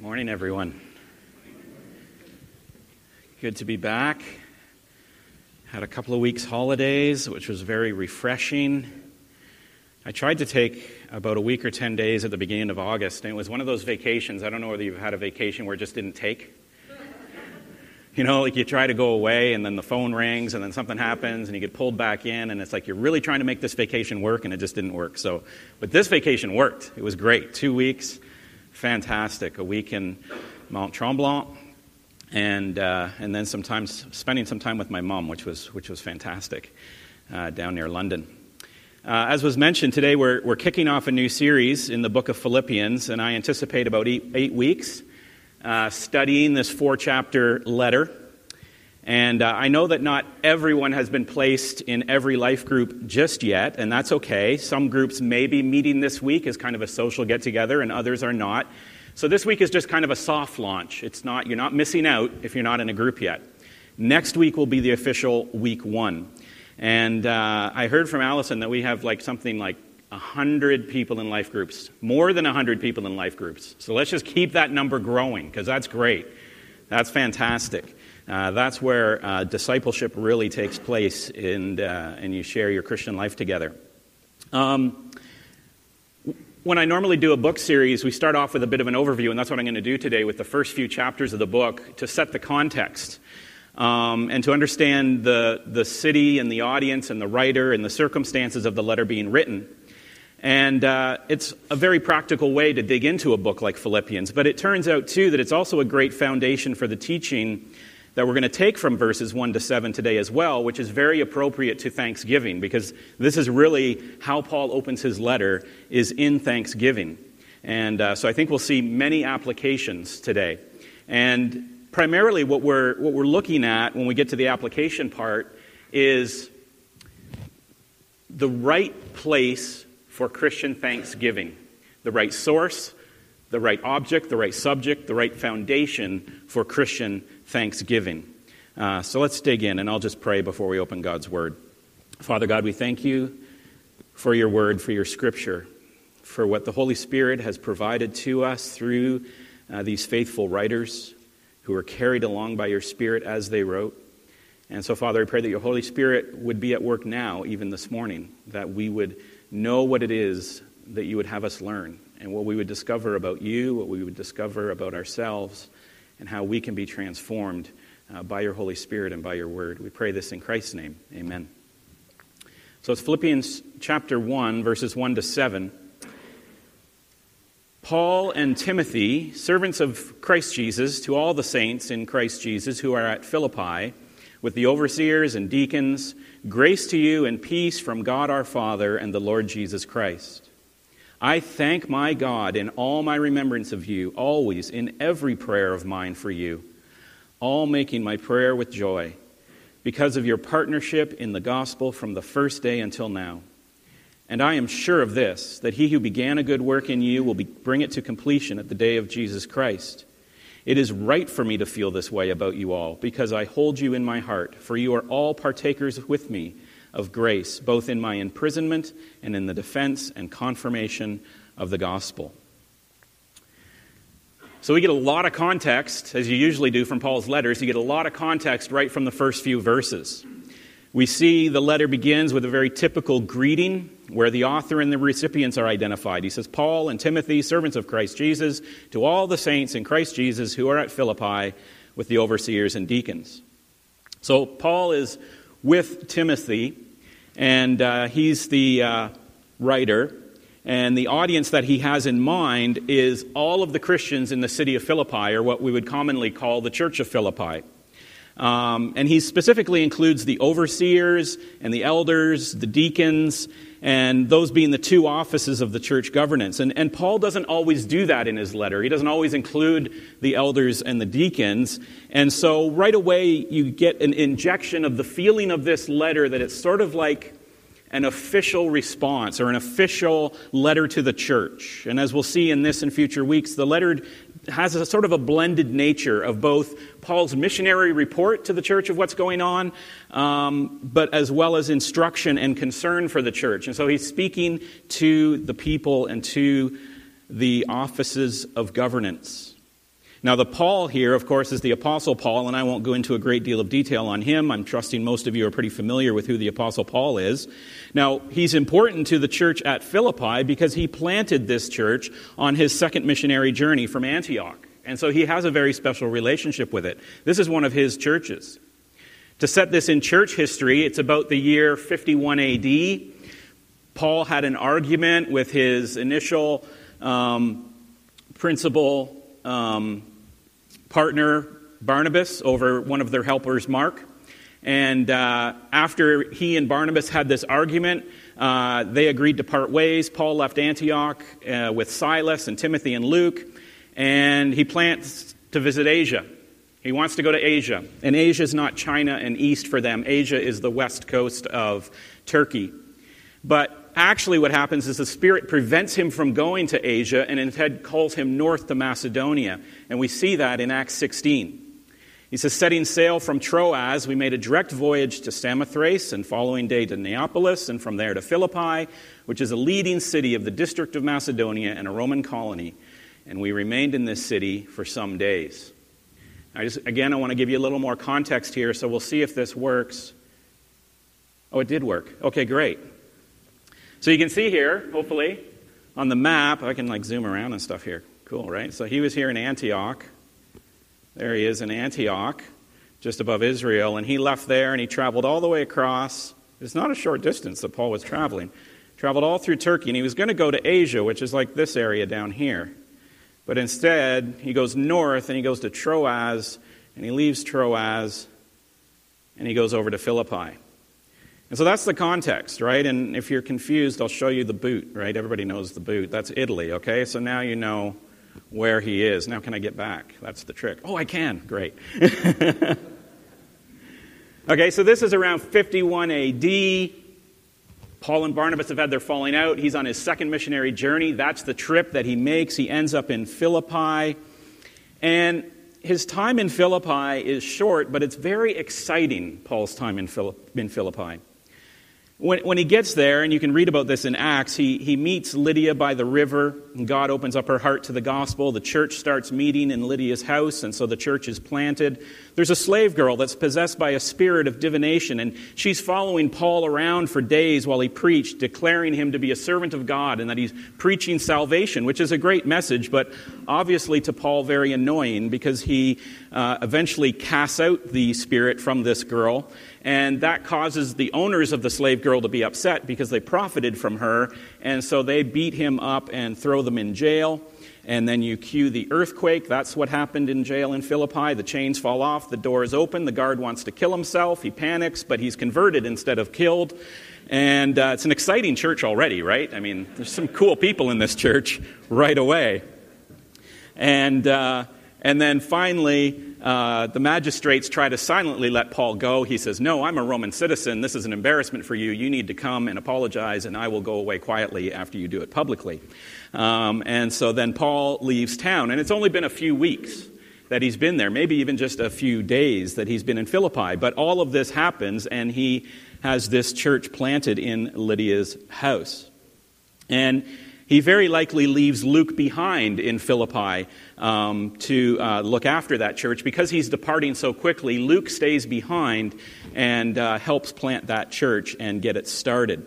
Morning, everyone. Good to be back. Had a couple of weeks' holidays, which was very refreshing. I tried to take about a week or 10 days at the beginning of August, and it was one of those vacations. I don't know whether you've had a vacation where it just didn't take. You know, like you try to go away, and then the phone rings, and then something happens, and you get pulled back in, and it's like you're really trying to make this vacation work, and it just didn't work. So, but this vacation worked. It was great. Two weeks, fantastic. A week in Mont Tremblant, and uh, and then sometimes spending some time with my mom, which was which was fantastic, uh, down near London. Uh, as was mentioned today, we're we're kicking off a new series in the book of Philippians, and I anticipate about eight, eight weeks uh, studying this four chapter letter. And uh, I know that not everyone has been placed in every life group just yet, and that's okay. Some groups may be meeting this week as kind of a social get together, and others are not. So this week is just kind of a soft launch. It's not, you're not missing out if you're not in a group yet. Next week will be the official week one. And uh, I heard from Allison that we have like something like 100 people in life groups, more than 100 people in life groups. So let's just keep that number growing because that's great. That's fantastic. Uh, that's where uh, discipleship really takes place and, uh, and you share your Christian life together. Um, when I normally do a book series, we start off with a bit of an overview, and that's what I'm going to do today with the first few chapters of the book to set the context um, and to understand the, the city and the audience and the writer and the circumstances of the letter being written. And uh, it's a very practical way to dig into a book like Philippians, but it turns out, too, that it's also a great foundation for the teaching that we're going to take from verses 1 to 7 today as well, which is very appropriate to Thanksgiving because this is really how Paul opens his letter is in Thanksgiving. And uh, so I think we'll see many applications today. And primarily what we're, what we're looking at when we get to the application part is the right place for Christian thanksgiving, the right source, the right object, the right subject, the right foundation for Christian thanksgiving. Uh, so let's dig in, and I'll just pray before we open God's Word. Father God, we thank you for your Word, for your Scripture, for what the Holy Spirit has provided to us through uh, these faithful writers who were carried along by your Spirit as they wrote. And so, Father, I pray that your Holy Spirit would be at work now, even this morning, that we would know what it is that you would have us learn, and what we would discover about you, what we would discover about ourselves, and how we can be transformed uh, by your Holy Spirit and by your word. We pray this in Christ's name. Amen. So it's Philippians chapter 1, verses 1 to 7. Paul and Timothy, servants of Christ Jesus, to all the saints in Christ Jesus who are at Philippi, with the overseers and deacons, grace to you and peace from God our Father and the Lord Jesus Christ. I thank my God in all my remembrance of you, always in every prayer of mine for you, all making my prayer with joy, because of your partnership in the gospel from the first day until now. And I am sure of this, that he who began a good work in you will be, bring it to completion at the day of Jesus Christ. It is right for me to feel this way about you all, because I hold you in my heart, for you are all partakers with me of grace, both in my imprisonment and in the defense and confirmation of the gospel. So we get a lot of context, as you usually do from Paul's letters. You get a lot of context right from the first few verses. We see the letter begins with a very typical greeting where the author and the recipients are identified. He says, Paul and Timothy, servants of Christ Jesus, to all the saints in Christ Jesus who are at Philippi with the overseers and deacons. So Paul is with Timothy, and uh, he's the uh, writer. And the audience that he has in mind is all of the Christians in the city of Philippi, or what we would commonly call the church of Philippi. Um, and he specifically includes the overseers and the elders, the deacons, and those being the two offices of the church governance. And, and Paul doesn't always do that in his letter. He doesn't always include the elders and the deacons. And so right away, you get an injection of the feeling of this letter that it's sort of like an official response or an official letter to the church. And as we'll see in this and future weeks, the letter has a sort of a blended nature of both Paul's missionary report to the church of what's going on, um, but as well as instruction and concern for the church. And so he's speaking to the people and to the offices of governance. Now, the Paul here, of course, is the Apostle Paul, and I won't go into a great deal of detail on him. I'm trusting most of you are pretty familiar with who the Apostle Paul is. Now, he's important to the church at Philippi because he planted this church on his second missionary journey from Antioch. And so he has a very special relationship with it. This is one of his churches. To set this in church history, it's about the year 51 AD. Paul had an argument with his initial um, principal um, partner, Barnabas, over one of their helpers, Mark. And uh, after he and Barnabas had this argument, uh, they agreed to part ways. Paul left Antioch uh, with Silas and Timothy and Luke, and he plans to visit Asia. He wants to go to Asia. And Asia is not China and East for them, Asia is the west coast of Turkey. But actually, what happens is the Spirit prevents him from going to Asia and instead calls him north to Macedonia. And we see that in Acts 16. He says, setting sail from Troas, we made a direct voyage to Samothrace, and following day to Neapolis, and from there to Philippi, which is a leading city of the district of Macedonia and a Roman colony. And we remained in this city for some days. I just, again, I want to give you a little more context here, so we'll see if this works. Oh, it did work. Okay, great. So you can see here, hopefully, on the map, I can like zoom around and stuff here. Cool, right? So he was here in Antioch. There he is in Antioch, just above Israel, and he left there and he traveled all the way across. It's not a short distance that Paul was traveling. Traveled all through Turkey, and he was going to go to Asia, which is like this area down here. But instead, he goes north and he goes to Troas, and he leaves Troas and he goes over to Philippi. And so that's the context, right? And if you're confused, I'll show you the boot, right? Everybody knows the boot. That's Italy, okay? So now you know where he is. Now, can I get back? That's the trick. Oh, I can. Great. okay, so this is around 51 AD. Paul and Barnabas have had their falling out. He's on his second missionary journey. That's the trip that he makes. He ends up in Philippi. And his time in Philippi is short, but it's very exciting, Paul's time in, Philippi. When, when he gets there, and you can read about this in Acts, he, he meets Lydia by the river, God opens up her heart to the gospel. The church starts meeting in Lydia's house, and so the church is planted. There's a slave girl that's possessed by a spirit of divination, and she's following Paul around for days while he preached, declaring him to be a servant of God and that he's preaching salvation, which is a great message, but obviously to Paul very annoying because he uh, eventually casts out the spirit from this girl and that causes the owners of the slave girl to be upset because they profited from her. And so they beat him up and throw them in jail. And then you cue the earthquake. That's what happened in jail in Philippi. The chains fall off, the door is open, the guard wants to kill himself. He panics, but he's converted instead of killed. And uh, it's an exciting church already, right? I mean, there's some cool people in this church right away. And, uh, and then finally, uh, the magistrates try to silently let Paul go. He says, No, I'm a Roman citizen. This is an embarrassment for you. You need to come and apologize, and I will go away quietly after you do it publicly. Um, and so then Paul leaves town. And it's only been a few weeks that he's been there, maybe even just a few days that he's been in Philippi. But all of this happens, and he has this church planted in Lydia's house. And he very likely leaves Luke behind in Philippi um, to uh, look after that church. Because he's departing so quickly, Luke stays behind and uh, helps plant that church and get it started.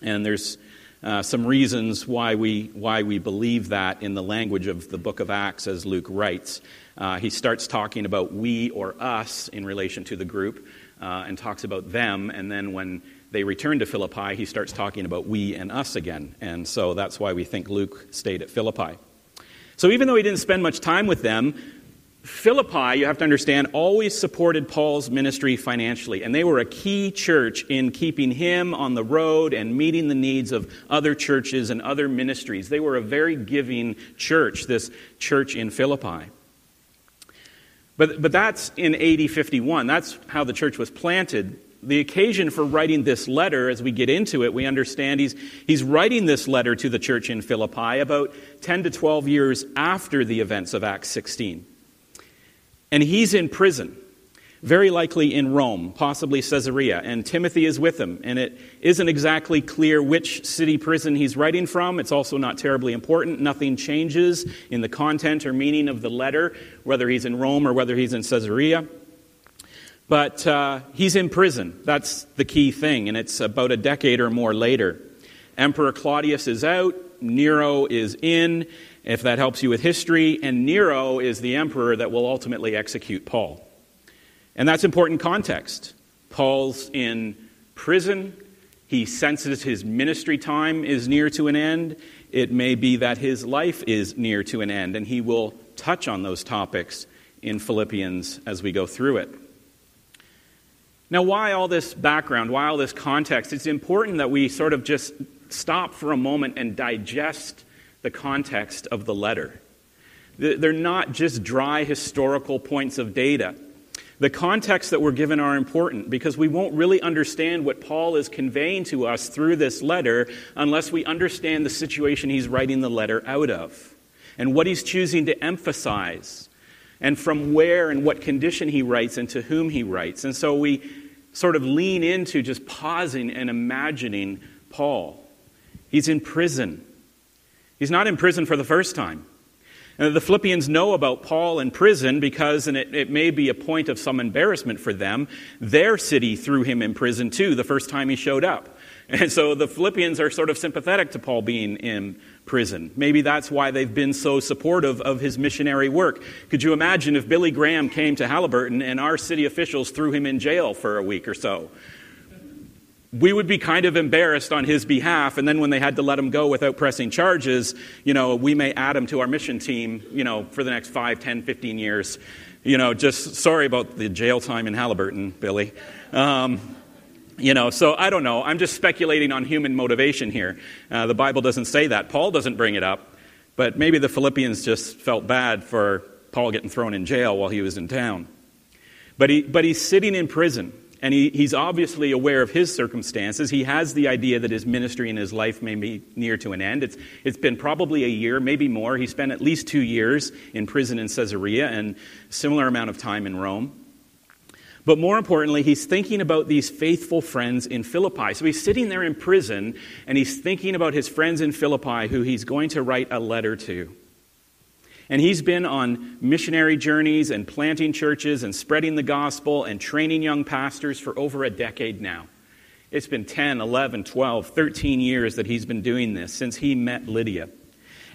And there's uh, some reasons why we, why we believe that in the language of the book of Acts as Luke writes. Uh, he starts talking about we or us in relation to the group uh, and talks about them, and then when they return to Philippi, he starts talking about we and us again. And so that's why we think Luke stayed at Philippi. So even though he didn't spend much time with them, Philippi, you have to understand, always supported Paul's ministry financially. And they were a key church in keeping him on the road and meeting the needs of other churches and other ministries. They were a very giving church, this church in Philippi. But, but that's in AD 51. That's how the church was planted the occasion for writing this letter, as we get into it, we understand he's, he's writing this letter to the church in Philippi about 10 to 12 years after the events of Acts 16. And he's in prison. very likely in Rome, possibly Caesarea, and Timothy is with him. And it isn't exactly clear which city prison he's writing from. It's also not terribly important. Nothing changes in the content or meaning of the letter, whether he's in Rome or whether he's in Caesarea. But uh, he's in prison. That's the key thing, and it's about a decade or more later. Emperor Claudius is out, Nero is in, if that helps you with history, and Nero is the emperor that will ultimately execute Paul. And that's important context. Paul's in prison. He senses his ministry time is near to an end. It may be that his life is near to an end, and he will touch on those topics in Philippians as we go through it. Now, why all this background? Why all this context? It's important that we sort of just stop for a moment and digest the context of the letter. They're not just dry historical points of data. The context that we're given are important because we won't really understand what Paul is conveying to us through this letter unless we understand the situation he's writing the letter out of and what he's choosing to emphasize and from where and what condition he writes and to whom he writes. And so we sort of lean into just pausing and imagining Paul. He's in prison. He's not in prison for the first time. And the Philippians know about Paul in prison because, and it, it, may be a point of some embarrassment for them, their city threw him in prison too the first time he showed up. And so the Philippians are sort of sympathetic to Paul being in prison. Maybe that's why they've been so supportive of his missionary work. Could you imagine if Billy Graham came to Haliburton and our city officials threw him in jail for a week or so? we would be kind of embarrassed on his behalf. And then when they had to let him go without pressing charges, you know, we may add him to our mission team, you know, for the next 5, 10, 15 years. You know, just sorry about the jail time in Haliburton, Billy. Um, you know, so I don't know. I'm just speculating on human motivation here. Uh, the Bible doesn't say that. Paul doesn't bring it up. But maybe the Philippians just felt bad for Paul getting thrown in jail while he was in town. But, he, but he's sitting in prison and he, he's obviously aware of his circumstances. He has the idea that his ministry and his life may be near to an end. It's, it's been probably a year, maybe more. He spent at least two years in prison in Caesarea and similar amount of time in Rome. But more importantly, he's thinking about these faithful friends in Philippi. So he's sitting there in prison and he's thinking about his friends in Philippi who he's going to write a letter to. And he's been on missionary journeys and planting churches and spreading the gospel and training young pastors for over a decade now. It's been 10, 11, 12, 13 years that he's been doing this since he met Lydia.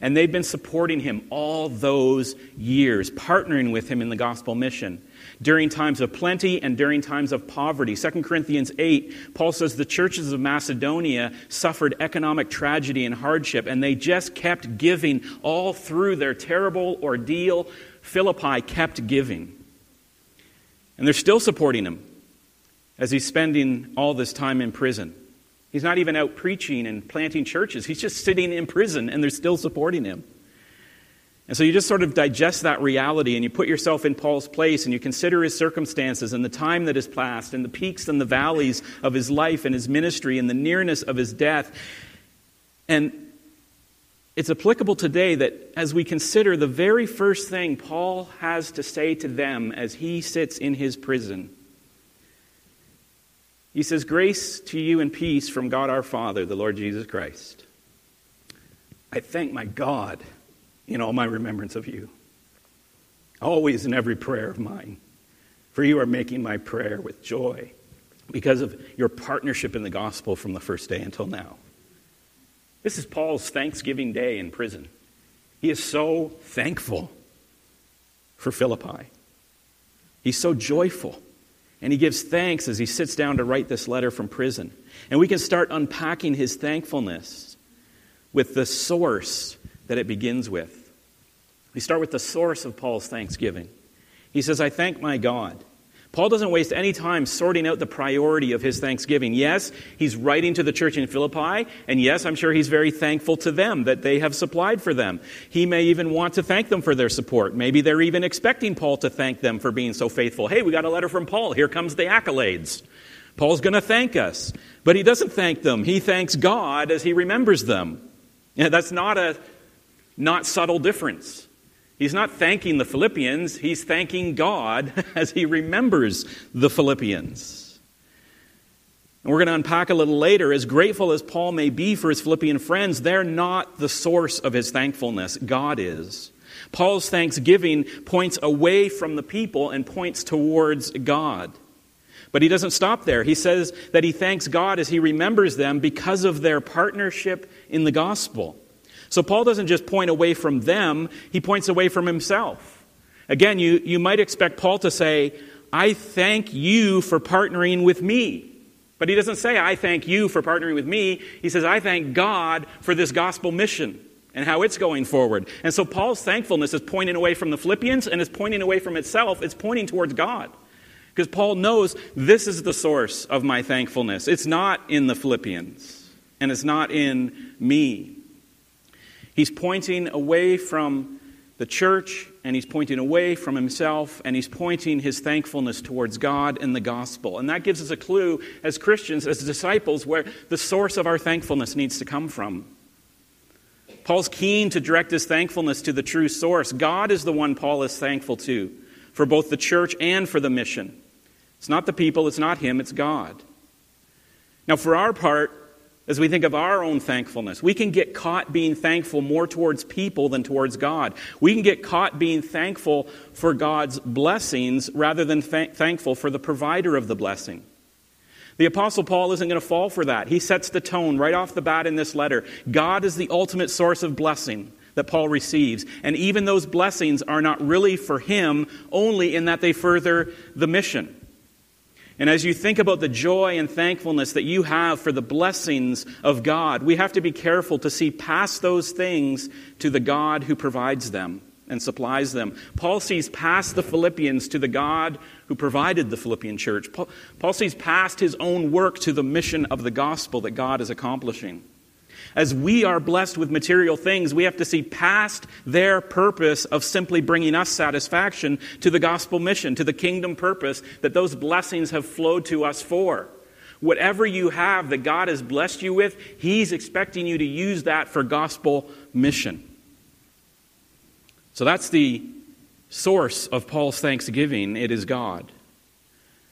And they've been supporting him all those years, partnering with him in the gospel mission during times of plenty and during times of poverty. 2 Corinthians 8, Paul says the churches of Macedonia suffered economic tragedy and hardship, and they just kept giving all through their terrible ordeal. Philippi kept giving. And they're still supporting him as he's spending all this time in prison. He's not even out preaching and planting churches. He's just sitting in prison, and they're still supporting him. And so you just sort of digest that reality and you put yourself in Paul's place and you consider his circumstances and the time that has passed and the peaks and the valleys of his life and his ministry and the nearness of his death. And it's applicable today that as we consider the very first thing Paul has to say to them as he sits in his prison, he says, Grace to you and peace from God our Father, the Lord Jesus Christ. I thank my God in all my remembrance of you. Always in every prayer of mine. For you are making my prayer with joy because of your partnership in the gospel from the first day until now. This is Paul's Thanksgiving Day in prison. He is so thankful for Philippi. He's so joyful. And he gives thanks as he sits down to write this letter from prison. And we can start unpacking his thankfulness with the source that it begins with. We start with the source of Paul's thanksgiving. He says, I thank my God. Paul doesn't waste any time sorting out the priority of his thanksgiving. Yes, he's writing to the church in Philippi, and yes, I'm sure he's very thankful to them that they have supplied for them. He may even want to thank them for their support. Maybe they're even expecting Paul to thank them for being so faithful. Hey, we got a letter from Paul. Here comes the accolades. Paul's going to thank us. But he doesn't thank them. He thanks God as he remembers them. that's not a not subtle difference. He's not thanking the Philippians, he's thanking God as he remembers the Philippians. And we're going to unpack a little later. As grateful as Paul may be for his Philippian friends, they're not the source of his thankfulness. God is. Paul's thanksgiving points away from the people and points towards God. But he doesn't stop there. He says that he thanks God as he remembers them because of their partnership in the gospel. So Paul doesn't just point away from them, he points away from himself. Again, you, you might expect Paul to say, I thank you for partnering with me. But he doesn't say, I thank you for partnering with me. He says, I thank God for this gospel mission and how it's going forward. And so Paul's thankfulness is pointing away from the Philippians and is pointing away from itself. It's pointing towards God. Because Paul knows this is the source of my thankfulness. It's not in the Philippians, and it's not in me. He's pointing away from the church, and he's pointing away from himself, and he's pointing his thankfulness towards God and the gospel. And that gives us a clue as Christians, as disciples, where the source of our thankfulness needs to come from. Paul's keen to direct his thankfulness to the true source. God is the one Paul is thankful to for both the church and for the mission. It's not the people, it's not him, it's God. Now, for our part, as we think of our own thankfulness. We can get caught being thankful more towards people than towards God. We can get caught being thankful for God's blessings rather than th- thankful for the provider of the blessing. The Apostle Paul isn't going to fall for that. He sets the tone right off the bat in this letter. God is the ultimate source of blessing that Paul receives. And even those blessings are not really for him, only in that they further the mission. And as you think about the joy and thankfulness that you have for the blessings of God, we have to be careful to see past those things to the God who provides them and supplies them. Paul sees past the Philippians to the God who provided the Philippian church. Paul, sees past his own work to the mission of the gospel that God is accomplishing. As we are blessed with material things, we have to see past their purpose of simply bringing us satisfaction to the gospel mission, to the kingdom purpose that those blessings have flowed to us for. Whatever you have that God has blessed you with, He's expecting you to use that for gospel mission. So that's the source of Paul's thanksgiving. It is God.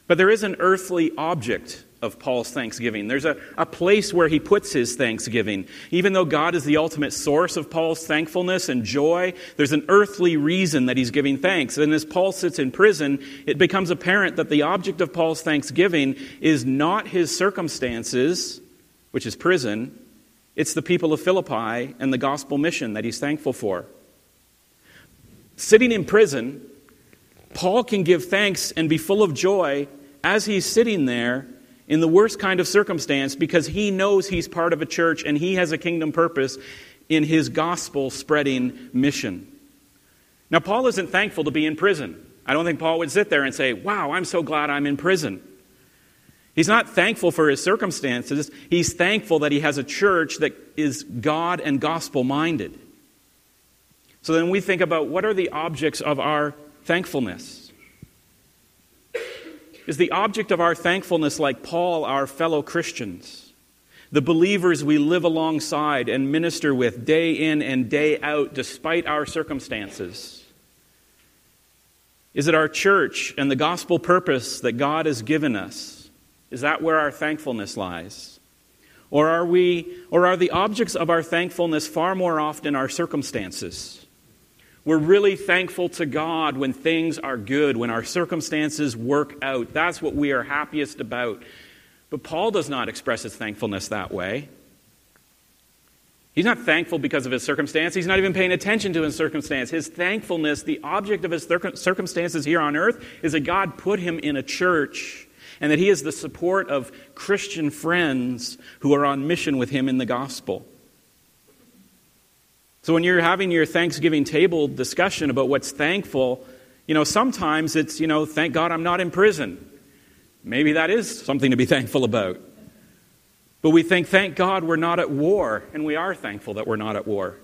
But there is an earthly object of Paul's thanksgiving. There's a, a place where he puts his thanksgiving. Even though God is the ultimate source of Paul's thankfulness and joy, there's an earthly reason that he's giving thanks. And as Paul sits in prison, it becomes apparent that the object of Paul's thanksgiving is not his circumstances, which is prison, it's the people of Philippi and the gospel mission that he's thankful for. Sitting in prison, Paul can give thanks and be full of joy as he's sitting there in the worst kind of circumstance because he knows he's part of a church and he has a kingdom purpose in his gospel spreading mission. Now, Paul isn't thankful to be in prison. I don't think Paul would sit there and say, Wow, I'm so glad I'm in prison. He's not thankful for his circumstances. He's thankful that he has a church that is God and gospel minded. So then we think about what are the objects of our thankfulness? Is the object of our thankfulness like Paul, our fellow Christians? The believers we live alongside and minister with day in and day out despite our circumstances? Is it our church and the gospel purpose that God has given us? Is that where our thankfulness lies? Or are we or are the objects of our thankfulness far more often our circumstances? We're really thankful to God when things are good, when our circumstances work out. That's what we are happiest about. But Paul does not express his thankfulness that way. He's not thankful because of his circumstance. He's not even paying attention to his circumstance. His thankfulness, the object of his circumstances here on earth, is that God put him in a church and that he has the support of Christian friends who are on mission with him in the gospel. So when you're having your Thanksgiving table discussion about what's thankful, you know, sometimes it's, you know, thank God I'm not in prison. Maybe that is something to be thankful about. But we think, thank God we're not at war, and we are thankful that we're not at war.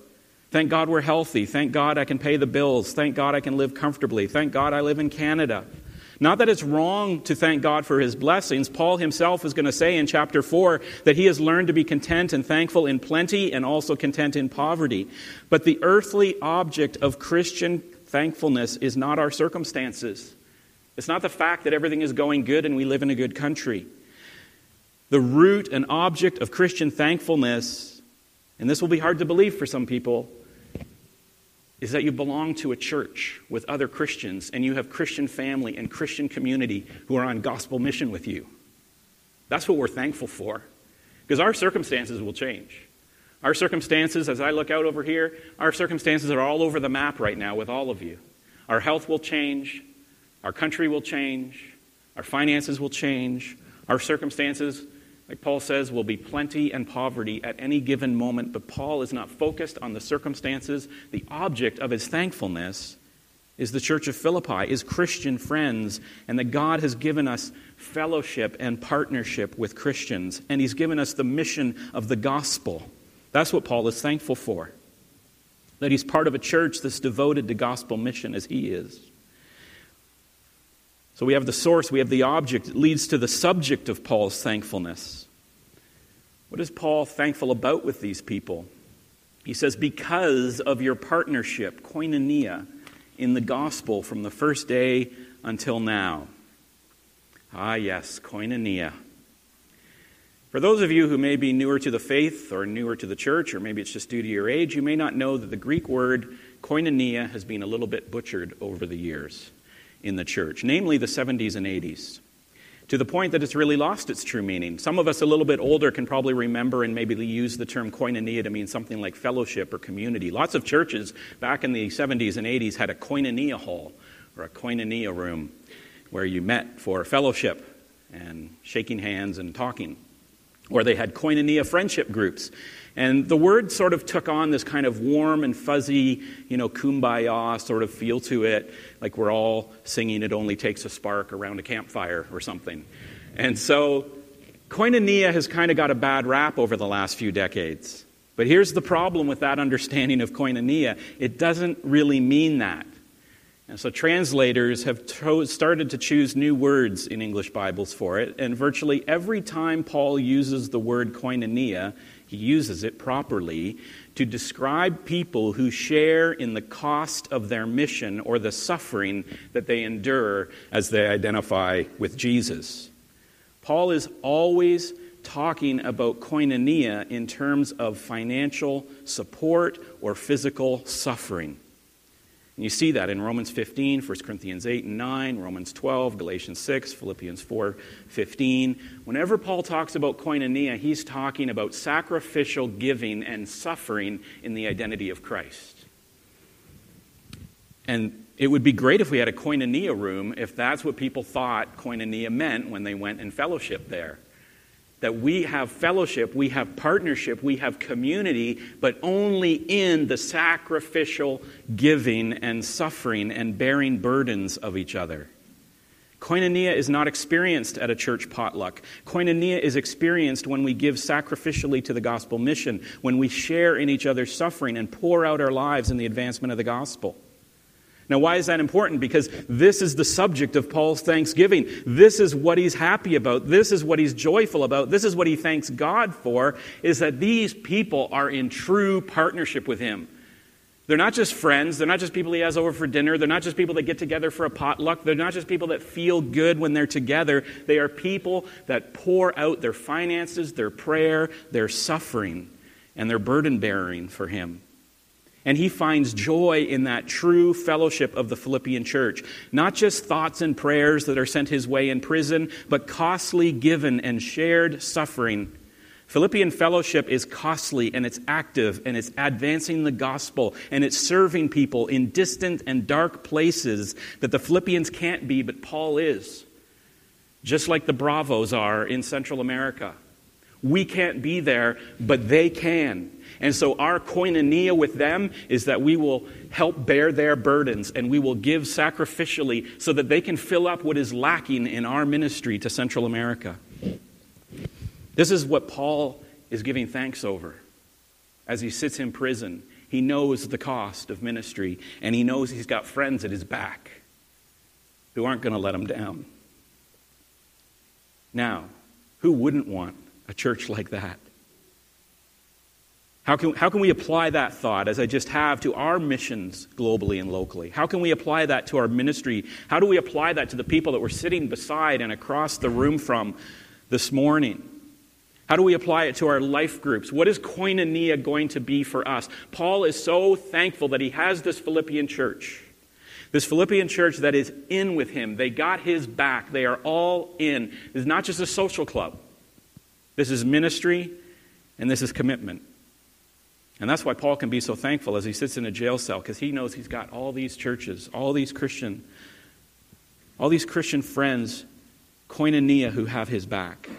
Thank God we're healthy. Thank God I can pay the bills. Thank God I can live comfortably. Thank God I live in Canada. Not that it's wrong to thank God for his blessings. Paul himself is going to say in chapter 4 that he has learned to be content and thankful in plenty and also content in poverty. But the earthly object of Christian thankfulness is not our circumstances. It's not the fact that everything is going good and we live in a good country. The root and object of Christian thankfulness, and this will be hard to believe for some people, is that you belong to a church with other Christians and you have Christian family and Christian community who are on gospel mission with you. That's what we're thankful for. Because our circumstances will change. Our circumstances, as I look out over here, our circumstances are all over the map right now with all of you. Our health will change. Our country will change. Our finances will change. Our circumstances like Paul says, will be plenty and poverty at any given moment, but Paul is not focused on the circumstances. The object of his thankfulness is the church of Philippi, is Christian friends, and that God has given us fellowship and partnership with Christians, and he's given us the mission of the gospel. That's what Paul is thankful for. That he's part of a church that's devoted to gospel mission as he is. So we have the source, we have the object. It leads to the subject of Paul's thankfulness. What is Paul thankful about with these people? He says, Because of your partnership, koinonia, in the gospel from the first day until now. Ah, yes, koinonia. For those of you who may be newer to the faith or newer to the church, or maybe it's just due to your age, you may not know that the Greek word koinonia has been a little bit butchered over the years in the church, namely the 70s and 80s, to the point that it's really lost its true meaning. Some of us a little bit older can probably remember and maybe use the term koinonia to mean something like fellowship or community. Lots of churches back in the 70s and 80s had a koinonia hall or a koinonia room where you met for fellowship and shaking hands and talking. Or they had koinonia friendship groups and the word sort of took on this kind of warm and fuzzy, you know, kumbaya sort of feel to it, like we're all singing It Only Takes a Spark around a campfire or something. And so koinonia has kind of got a bad rap over the last few decades. But here's the problem with that understanding of koinonia it doesn't really mean that. And so translators have to- started to choose new words in English Bibles for it, and virtually every time Paul uses the word koinonia, he uses it properly to describe people who share in the cost of their mission or the suffering that they endure as they identify with Jesus. Paul is always talking about koinonia in terms of financial support or physical suffering. And you see that in Romans 15, 1 Corinthians 8 and 9, Romans 12, Galatians 6, Philippians 4, 15. Whenever Paul talks about koinonia, he's talking about sacrificial giving and suffering in the identity of Christ. And it would be great if we had a koinonia room if that's what people thought koinonia meant when they went in fellowship there that we have fellowship, we have partnership, we have community, but only in the sacrificial giving and suffering and bearing burdens of each other. Koinonia is not experienced at a church potluck. Koinonia is experienced when we give sacrificially to the gospel mission, when we share in each other's suffering and pour out our lives in the advancement of the gospel. Now, why is that important? Because this is the subject of Paul's thanksgiving. This is what he's happy about. This is what he's joyful about. This is what he thanks God for, is that these people are in true partnership with him. They're not just friends. They're not just people he has over for dinner. They're not just people that get together for a potluck. They're not just people that feel good when they're together. They are people that pour out their finances, their prayer, their suffering, and their burden bearing for him. And he finds joy in that true fellowship of the Philippian church. Not just thoughts and prayers that are sent his way in prison, but costly given and shared suffering. Philippian fellowship is costly and it's active and it's advancing the gospel and it's serving people in distant and dark places that the Philippians can't be, but Paul is. Just like the Bravos are in Central America. We can't be there, but they can. And so our koinonia with them is that we will help bear their burdens and we will give sacrificially so that they can fill up what is lacking in our ministry to Central America. This is what Paul is giving thanks over as he sits in prison. He knows the cost of ministry and he knows he's got friends at his back who aren't going to let him down. Now, who wouldn't want a church like that? How can, how can we apply that thought, as I just have, to our missions globally and locally? How can we apply that to our ministry? How do we apply that to the people that we're sitting beside and across the room from this morning? How do we apply it to our life groups? What is koinonia going to be for us? Paul is so thankful that he has this Philippian church. This Philippian church that is in with him. They got his back. They are all in. This is not just a social club. This is ministry and this is commitment. And that's why Paul can be so thankful as he sits in a jail cell, because he knows he's got all these churches, all these Christian, all these Christian friends, koinonia, who have his back.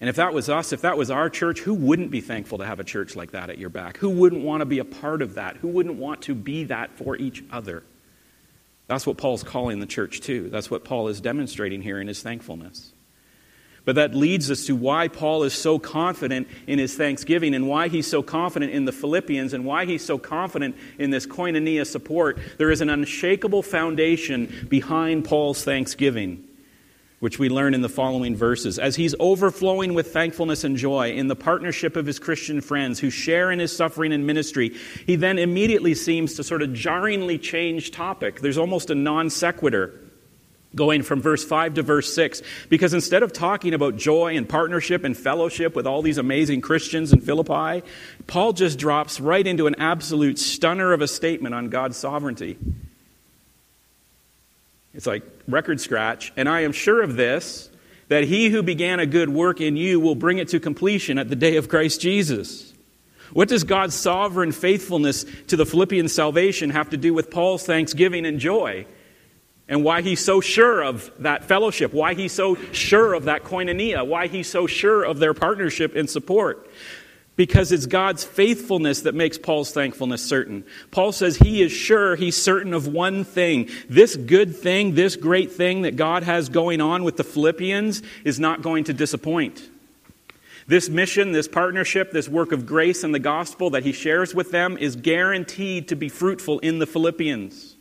And if that was us, if that was our church, who wouldn't be thankful to have a church like that at your back? Who wouldn't want to be a part of that? Who wouldn't want to be that for each other? That's what Paul's calling the church to. That's what Paul is demonstrating here in his thankfulness. But that leads us to why Paul is so confident in his thanksgiving and why he's so confident in the Philippians and why he's so confident in this koinonia support. There is an unshakable foundation behind Paul's thanksgiving, which we learn in the following verses. As he's overflowing with thankfulness and joy in the partnership of his Christian friends who share in his suffering and ministry, he then immediately seems to sort of jarringly change topic. There's almost a non sequitur going from verse 5 to verse 6 because instead of talking about joy and partnership and fellowship with all these amazing Christians in Philippi, Paul just drops right into an absolute stunner of a statement on God's sovereignty. It's like record scratch, and I am sure of this that he who began a good work in you will bring it to completion at the day of Christ Jesus. What does God's sovereign faithfulness to the Philippian salvation have to do with Paul's thanksgiving and joy? And why he's so sure of that fellowship, why he's so sure of that koinonia, why he's so sure of their partnership and support. Because it's God's faithfulness that makes Paul's thankfulness certain. Paul says he is sure, he's certain of one thing. This good thing, this great thing that God has going on with the Philippians is not going to disappoint. This mission, this partnership, this work of grace and the gospel that he shares with them is guaranteed to be fruitful in the Philippians.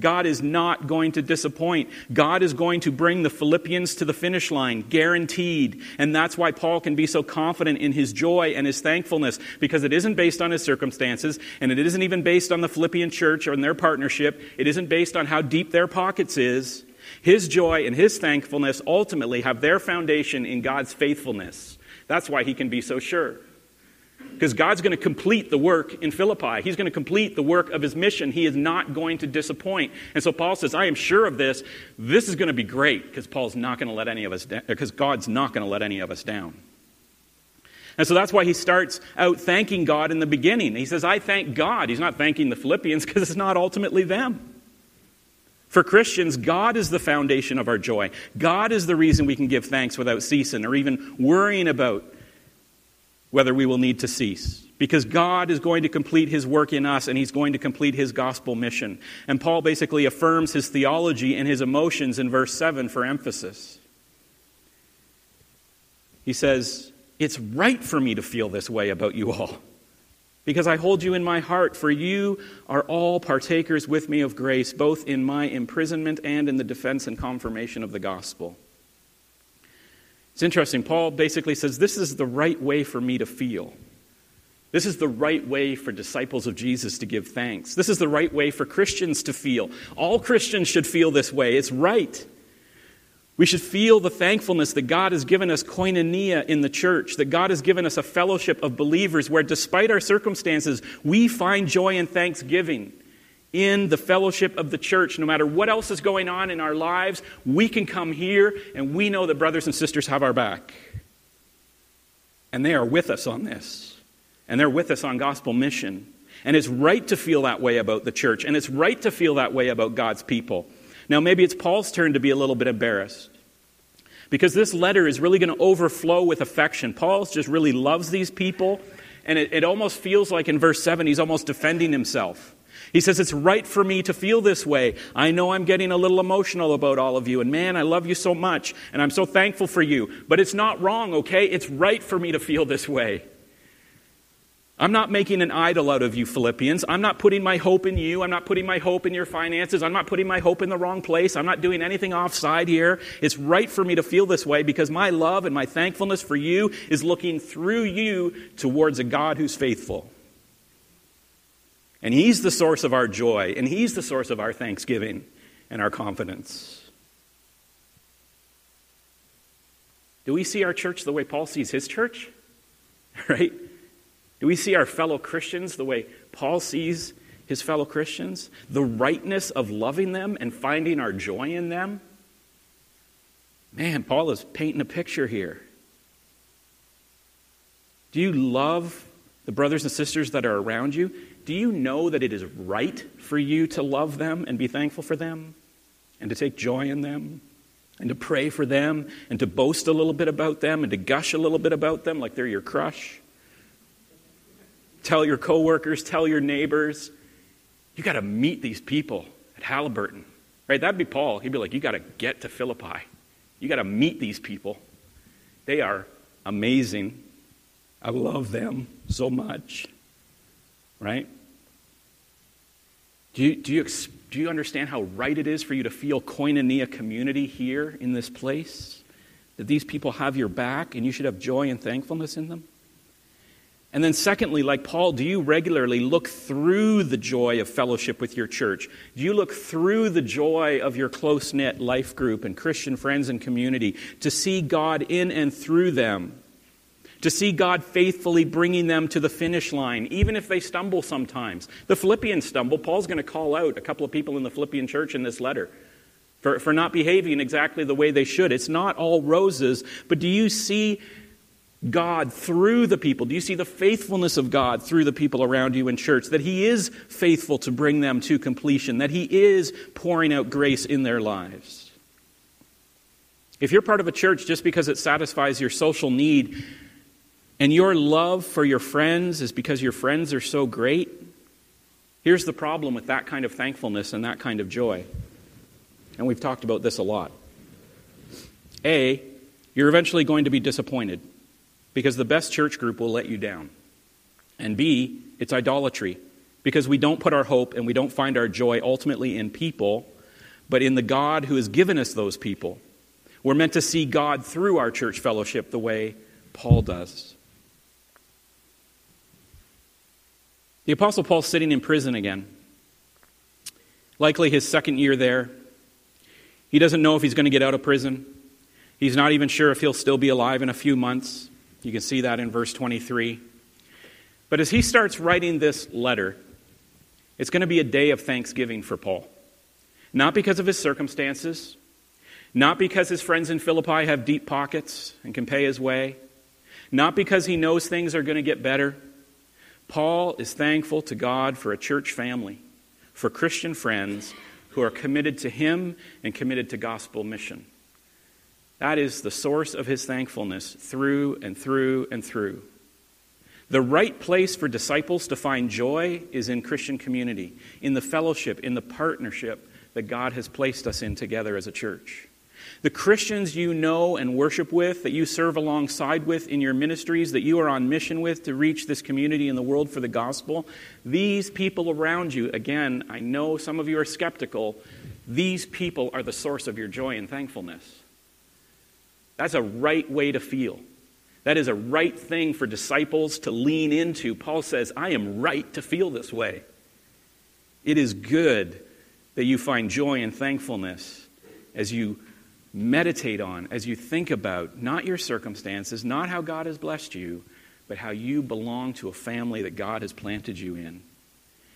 God is not going to disappoint. God is going to bring the Philippians to the finish line, guaranteed. And that's why Paul can be so confident in his joy and his thankfulness, because it isn't based on his circumstances, and it isn't even based on the Philippian church or their partnership. It isn't based on how deep their pockets is. His joy and his thankfulness ultimately have their foundation in God's faithfulness. That's why he can be so sure because God's going to complete the work in Philippi. He's going to complete the work of his mission. He is not going to disappoint. And so Paul says, I am sure of this. This is going to be great because Paul's not going to let any of us down, because God's not going to let any of us down. And so that's why he starts out thanking God in the beginning. He says, I thank God. He's not thanking the Philippians because it's not ultimately them. For Christians, God is the foundation of our joy. God is the reason we can give thanks without ceasing or even worrying about whether we will need to cease. Because God is going to complete his work in us and he's going to complete his gospel mission. And Paul basically affirms his theology and his emotions in verse 7 for emphasis. He says, It's right for me to feel this way about you all, because I hold you in my heart, for you are all partakers with me of grace, both in my imprisonment and in the defense and confirmation of the gospel. It's interesting. Paul basically says, This is the right way for me to feel. This is the right way for disciples of Jesus to give thanks. This is the right way for Christians to feel. All Christians should feel this way. It's right. We should feel the thankfulness that God has given us koinonia in the church, that God has given us a fellowship of believers where, despite our circumstances, we find joy and thanksgiving in the fellowship of the church. No matter what else is going on in our lives, we can come here and we know that brothers and sisters have our back. And they are with us on this. And they're with us on gospel mission. And it's right to feel that way about the church. And it's right to feel that way about God's people. Now, maybe it's Paul's turn to be a little bit embarrassed. Because this letter is really going to overflow with affection. Paul just really loves these people. And it, it almost feels like in verse 7, he's almost defending himself. He says, It's right for me to feel this way. I know I'm getting a little emotional about all of you, and man, I love you so much, and I'm so thankful for you. But it's not wrong, okay? It's right for me to feel this way. I'm not making an idol out of you, Philippians. I'm not putting my hope in you. I'm not putting my hope in your finances. I'm not putting my hope in the wrong place. I'm not doing anything offside here. It's right for me to feel this way because my love and my thankfulness for you is looking through you towards a God who's faithful. And He's the source of our joy, and He's the source of our thanksgiving and our confidence. Do we see our church the way Paul sees his church? Right? Do we see our fellow Christians the way Paul sees his fellow Christians? The rightness of loving them and finding our joy in them? Man, Paul is painting a picture here. Do you love the brothers and sisters that are around you? Do you know that it is right for you to love them and be thankful for them and to take joy in them and to pray for them and to boast a little bit about them and to gush a little bit about them like they're your crush? Tell your coworkers, tell your neighbors. You got to meet these people at Halliburton. Right? That'd be Paul. He'd be like, You got to get to Philippi. You got to meet these people. They are amazing. I love them so much. Right? Do you, do, you, do you understand how right it is for you to feel koinonia community here in this place? That these people have your back and you should have joy and thankfulness in them? And then, secondly, like Paul, do you regularly look through the joy of fellowship with your church? Do you look through the joy of your close knit life group and Christian friends and community to see God in and through them? To see God faithfully bringing them to the finish line, even if they stumble sometimes. The Philippians stumble. Paul's going to call out a couple of people in the Philippian church in this letter for, for not behaving exactly the way they should. It's not all roses, but do you see God through the people? Do you see the faithfulness of God through the people around you in church? That He is faithful to bring them to completion, that He is pouring out grace in their lives. If you're part of a church just because it satisfies your social need and your love for your friends is because your friends are so great, here's the problem with that kind of thankfulness and that kind of joy. And we've talked about this a lot. A, you're eventually going to be disappointed because the best church group will let you down. And B, it's idolatry because we don't put our hope and we don't find our joy ultimately in people, but in the God who has given us those people. We're meant to see God through our church fellowship the way Paul does. The Apostle Paul's sitting in prison again. Likely his second year there. He doesn't know if he's going to get out of prison. He's not even sure if he'll still be alive in a few months. You can see that in verse 23. But as he starts writing this letter, it's going to be a day of thanksgiving for Paul. Not because of his circumstances, not because his friends in Philippi have deep pockets and can pay his way, not because he knows things are going to get better. Paul is thankful to God for a church family, for Christian friends who are committed to him and committed to gospel mission. That is the source of his thankfulness through and through and through. The right place for disciples to find joy is in Christian community, in the fellowship, in the partnership that God has placed us in together as a church. The Christians you know and worship with, that you serve alongside with in your ministries, that you are on mission with to reach this community in the world for the gospel, these people around you, again, I know some of you are skeptical, these people are the source of your joy and thankfulness. That's a right way to feel. That is a right thing for disciples to lean into. Paul says, I am right to feel this way. It is good that you find joy and thankfulness as you meditate on, as you think about not your circumstances, not how God has blessed you, but how you belong to a family that God has planted you in.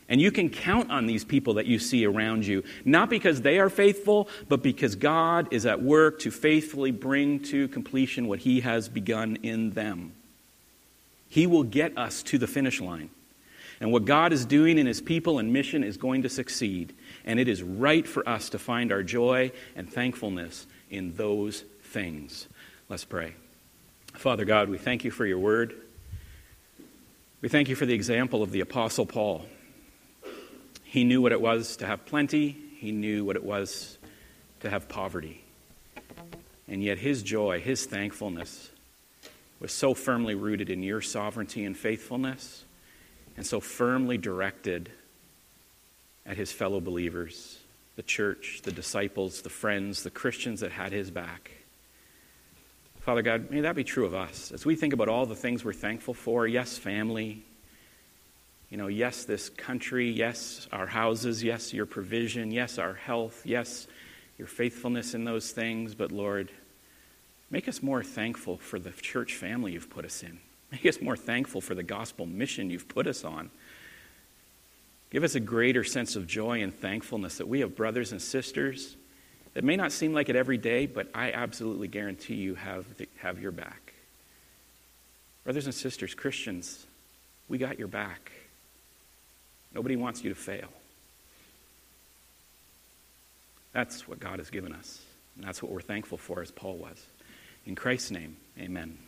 And you can count on these people that you see around you, not because they are faithful, but because God is at work to faithfully bring to completion what He has begun in them. He will get us to the finish line. And what God is doing in His people and mission is going to succeed. And it is right for us to find our joy and thankfulness in those things. Let's pray. Father God, we thank you for your word. We thank you for the example of the Apostle Paul. He knew what it was to have plenty, he knew what it was to have poverty. And yet his joy, his thankfulness, was so firmly rooted in your sovereignty and faithfulness. and so firmly directed at his fellow believers, the church, the disciples, the friends, the Christians that had his back. Father God, may that be true of us. As we think about all the things we're thankful for, yes, family, you know, yes, this country, yes, our houses, yes, your provision, yes, our health, yes, your faithfulness in those things, but Lord, make us more thankful for the church family you've put us in. Make us more thankful for the gospel mission you've put us on. Give us a greater sense of joy and thankfulness that we have brothers and sisters that may not seem like it every day, but I absolutely guarantee you have, the, have your back. Brothers and sisters, Christians, we got your back. Nobody wants you to fail. That's what God has given us. And that's what we're thankful for, as Paul was. In Christ's name, amen.